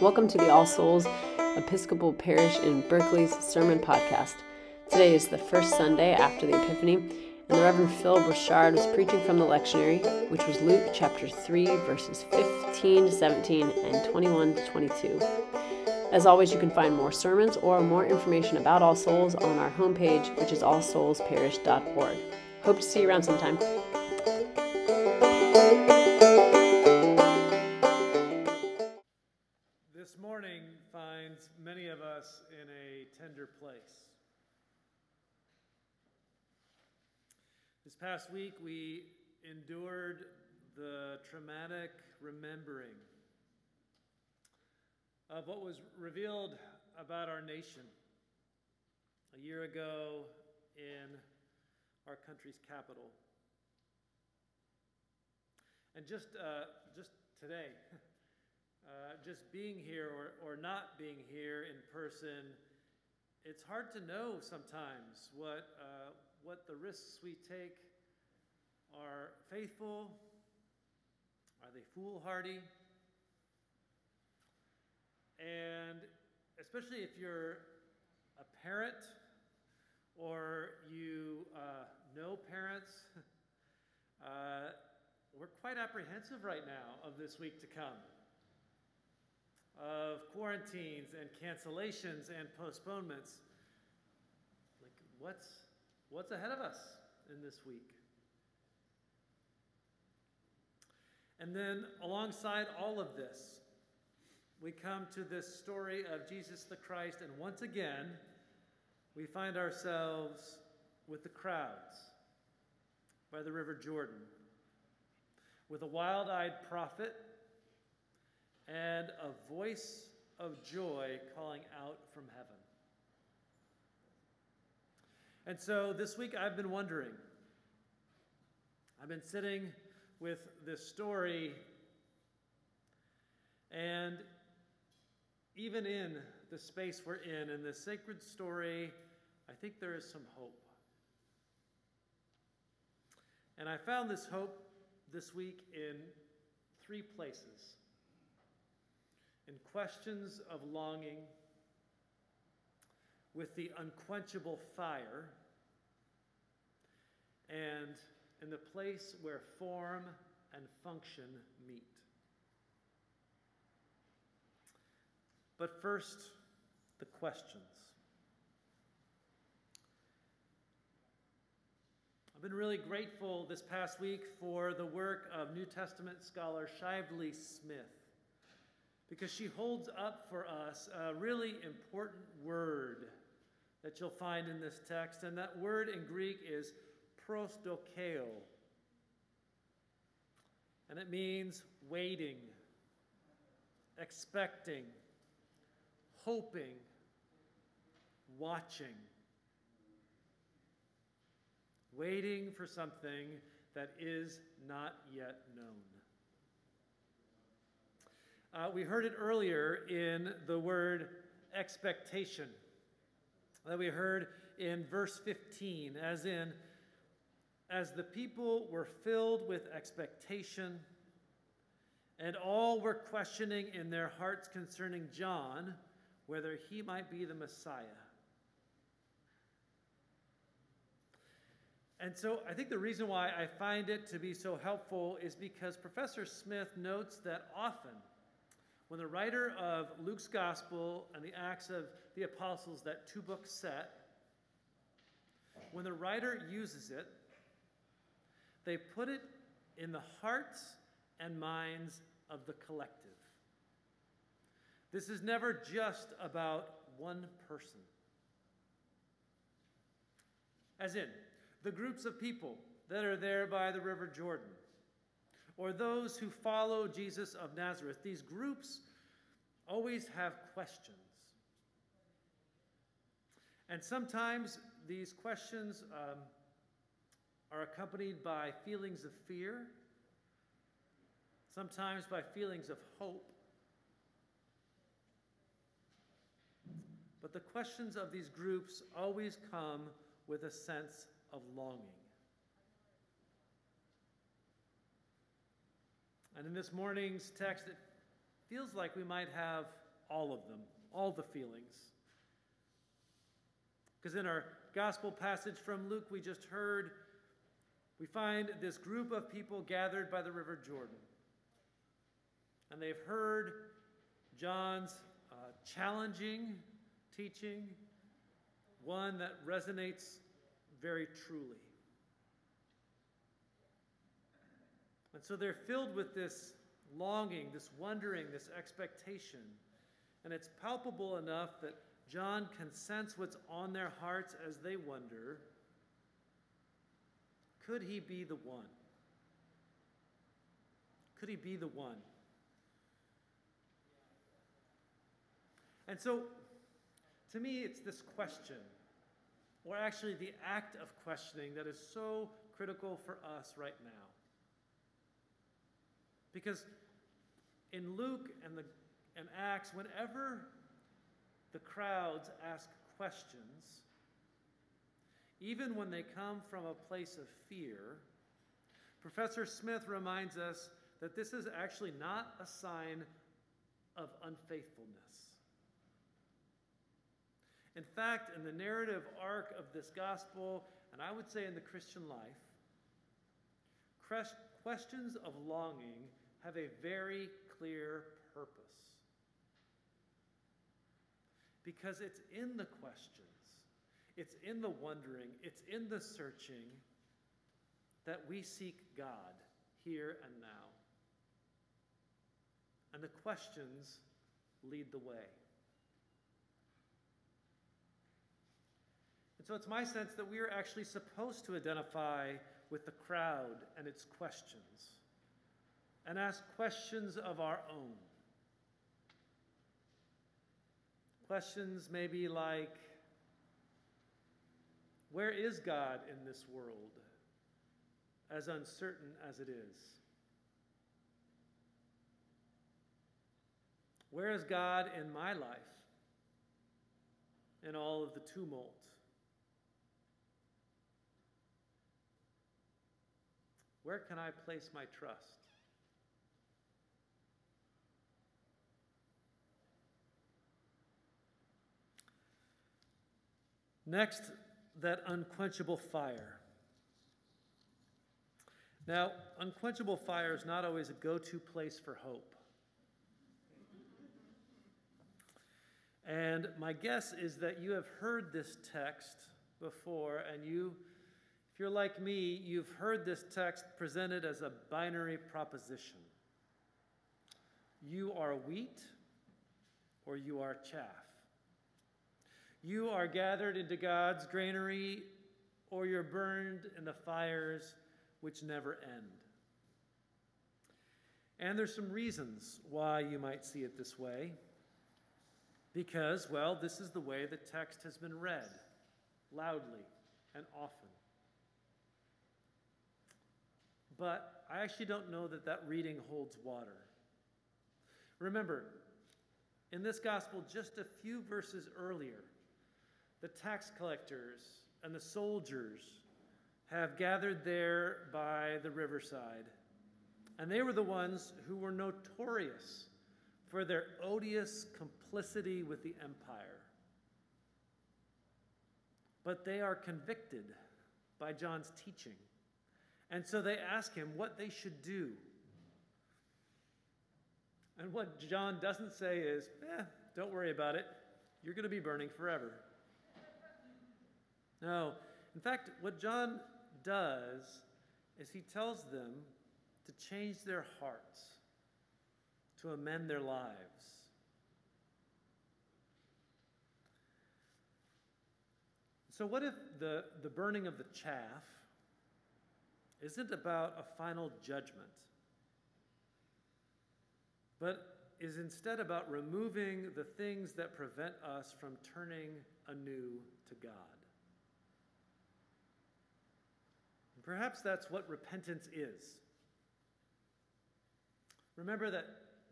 Welcome to the All Souls Episcopal Parish in Berkeley's Sermon Podcast. Today is the first Sunday after the Epiphany, and the Reverend Phil Brochard was preaching from the lectionary, which was Luke chapter 3, verses 15 to 17 and 21 to 22. As always, you can find more sermons or more information about All Souls on our homepage, which is allsoulsparish.org. Hope to see you around sometime. Past week, we endured the traumatic remembering of what was revealed about our nation a year ago in our country's capital. And just, uh, just today, uh, just being here or, or not being here in person, it's hard to know sometimes what, uh, what the risks we take are faithful? Are they foolhardy? And especially if you're a parent or you uh, know parents, uh, we're quite apprehensive right now of this week to come, of quarantines and cancellations and postponements. Like, what's, what's ahead of us in this week? And then, alongside all of this, we come to this story of Jesus the Christ, and once again, we find ourselves with the crowds by the River Jordan, with a wild eyed prophet and a voice of joy calling out from heaven. And so this week I've been wondering, I've been sitting with this story. And even in the space we're in, in this sacred story, I think there is some hope. And I found this hope this week in three places in questions of longing, with the unquenchable fire, and in the place where form and function meet. But first, the questions. I've been really grateful this past week for the work of New Testament scholar Shively Smith because she holds up for us a really important word that you'll find in this text. And that word in Greek is prosdokeo. And it means waiting, expecting, hoping, watching. Waiting for something that is not yet known. Uh, we heard it earlier in the word expectation that we heard in verse 15, as in, as the people were filled with expectation, and all were questioning in their hearts concerning John whether he might be the Messiah. And so I think the reason why I find it to be so helpful is because Professor Smith notes that often when the writer of Luke's Gospel and the Acts of the Apostles, that two book set, when the writer uses it, they put it in the hearts and minds of the collective. This is never just about one person. As in, the groups of people that are there by the River Jordan, or those who follow Jesus of Nazareth, these groups always have questions. And sometimes these questions um, are accompanied by feelings of fear, sometimes by feelings of hope. But the questions of these groups always come with a sense of longing. And in this morning's text, it feels like we might have all of them, all the feelings. Because in our gospel passage from Luke we just heard, we find this group of people gathered by the River Jordan. And they've heard John's uh, challenging teaching, one that resonates very truly. And so they're filled with this longing, this wondering, this expectation. And it's palpable enough that John can sense what's on their hearts as they wonder could he be the one? Could he be the one? And so, to me, it's this question, or actually the act of questioning, that is so critical for us right now. Because in Luke and, the, and Acts, whenever the crowds ask questions, even when they come from a place of fear, Professor Smith reminds us that this is actually not a sign of unfaithfulness. In fact, in the narrative arc of this gospel, and I would say in the Christian life, questions of longing have a very clear purpose. Because it's in the questions, it's in the wondering, it's in the searching that we seek God here and now. And the questions lead the way. And so it's my sense that we are actually supposed to identify with the crowd and its questions and ask questions of our own. Questions maybe like, where is God in this world, as uncertain as it is? Where is God in my life, in all of the tumult? Where can I place my trust? Next, that unquenchable fire. Now, unquenchable fire is not always a go to place for hope. And my guess is that you have heard this text before, and you, if you're like me, you've heard this text presented as a binary proposition. You are wheat or you are chaff. You are gathered into God's granary, or you're burned in the fires which never end. And there's some reasons why you might see it this way. Because, well, this is the way the text has been read loudly and often. But I actually don't know that that reading holds water. Remember, in this gospel, just a few verses earlier, the tax collectors and the soldiers have gathered there by the riverside. And they were the ones who were notorious for their odious complicity with the empire. But they are convicted by John's teaching. And so they ask him what they should do. And what John doesn't say is, eh, don't worry about it. You're going to be burning forever. No. In fact, what John does is he tells them to change their hearts, to amend their lives. So, what if the, the burning of the chaff isn't about a final judgment, but is instead about removing the things that prevent us from turning anew to God? Perhaps that's what repentance is. Remember that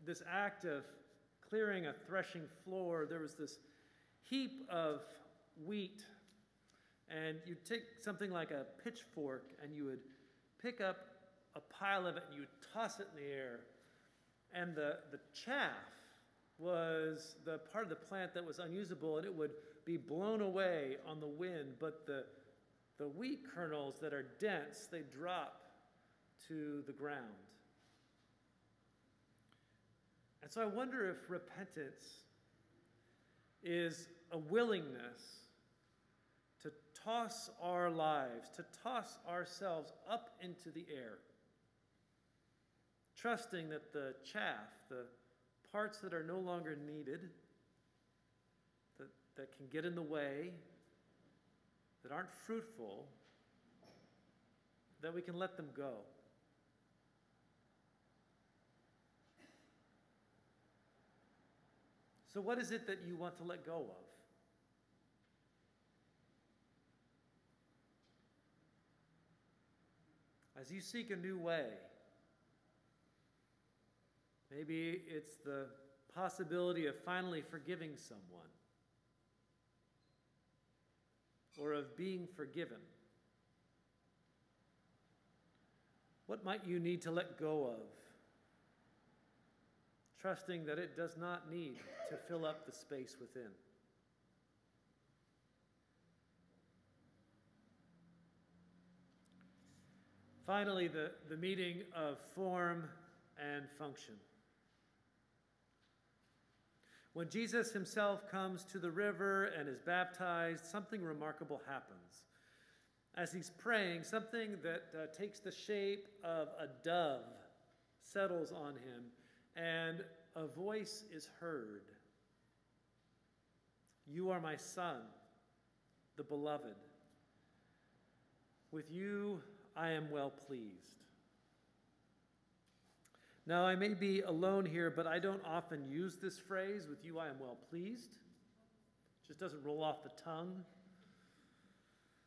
this act of clearing a threshing floor, there was this heap of wheat, and you'd take something like a pitchfork and you would pick up a pile of it and you toss it in the air, and the, the chaff was the part of the plant that was unusable and it would be blown away on the wind, but the, the wheat kernels that are dense, they drop to the ground. And so I wonder if repentance is a willingness toss our lives, to toss ourselves up into the air, trusting that the chaff, the parts that are no longer needed, that, that can get in the way, that aren't fruitful, that we can let them go. So, what is it that you want to let go of? As you seek a new way, maybe it's the possibility of finally forgiving someone or of being forgiven. What might you need to let go of? trusting that it does not need to fill up the space within. Finally, the, the meeting of form and function. When Jesus himself comes to the river and is baptized, something remarkable happens. As he's praying, something that uh, takes the shape of a dove settles on him and a voice is heard You are my son, the beloved. With you I am well pleased. Now, I may be alone here, but I don't often use this phrase, with you I am well pleased. It just doesn't roll off the tongue.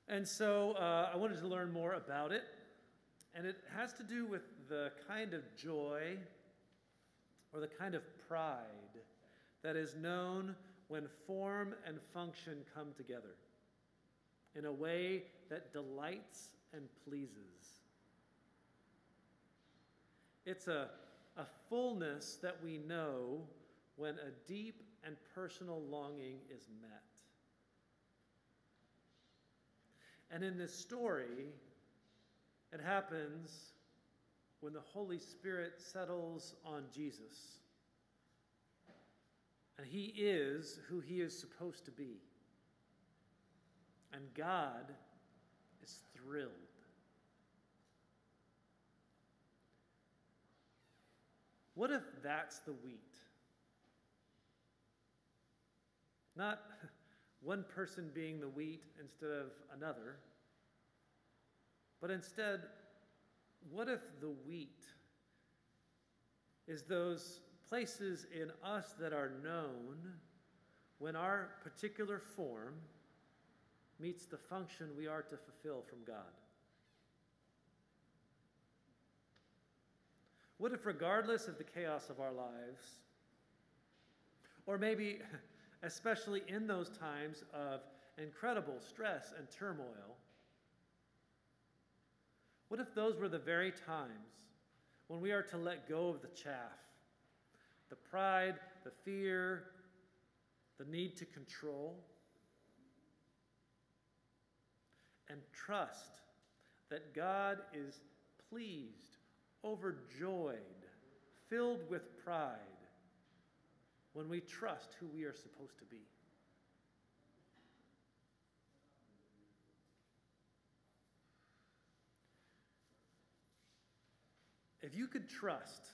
And so uh, I wanted to learn more about it. And it has to do with the kind of joy or the kind of pride that is known when form and function come together in a way that delights and pleases. It's a, a fullness that we know when a deep and personal longing is met. And in this story, it happens when the Holy Spirit settles on Jesus. And he is who he is supposed to be. And God is thrilled. What if that's the wheat? Not one person being the wheat instead of another, but instead what if the wheat is those places in us that are known when our particular form meets the function we are to fulfill from God? What if, regardless of the chaos of our lives, or maybe especially in those times of incredible stress and turmoil, what if those were the very times when we are to let go of the chaff, the pride, the fear, the need to control, and trust that God is pleased, overjoyed, filled with pride when we trust who we are supposed to be? If you could trust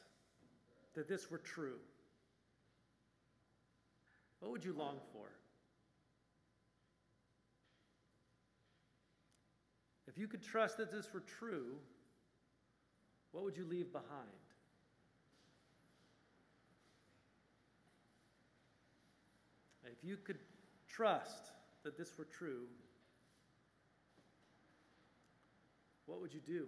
that this were true, what would you long for? If you could trust that this were true, what would you leave behind? If you could trust that this were true, what would you do?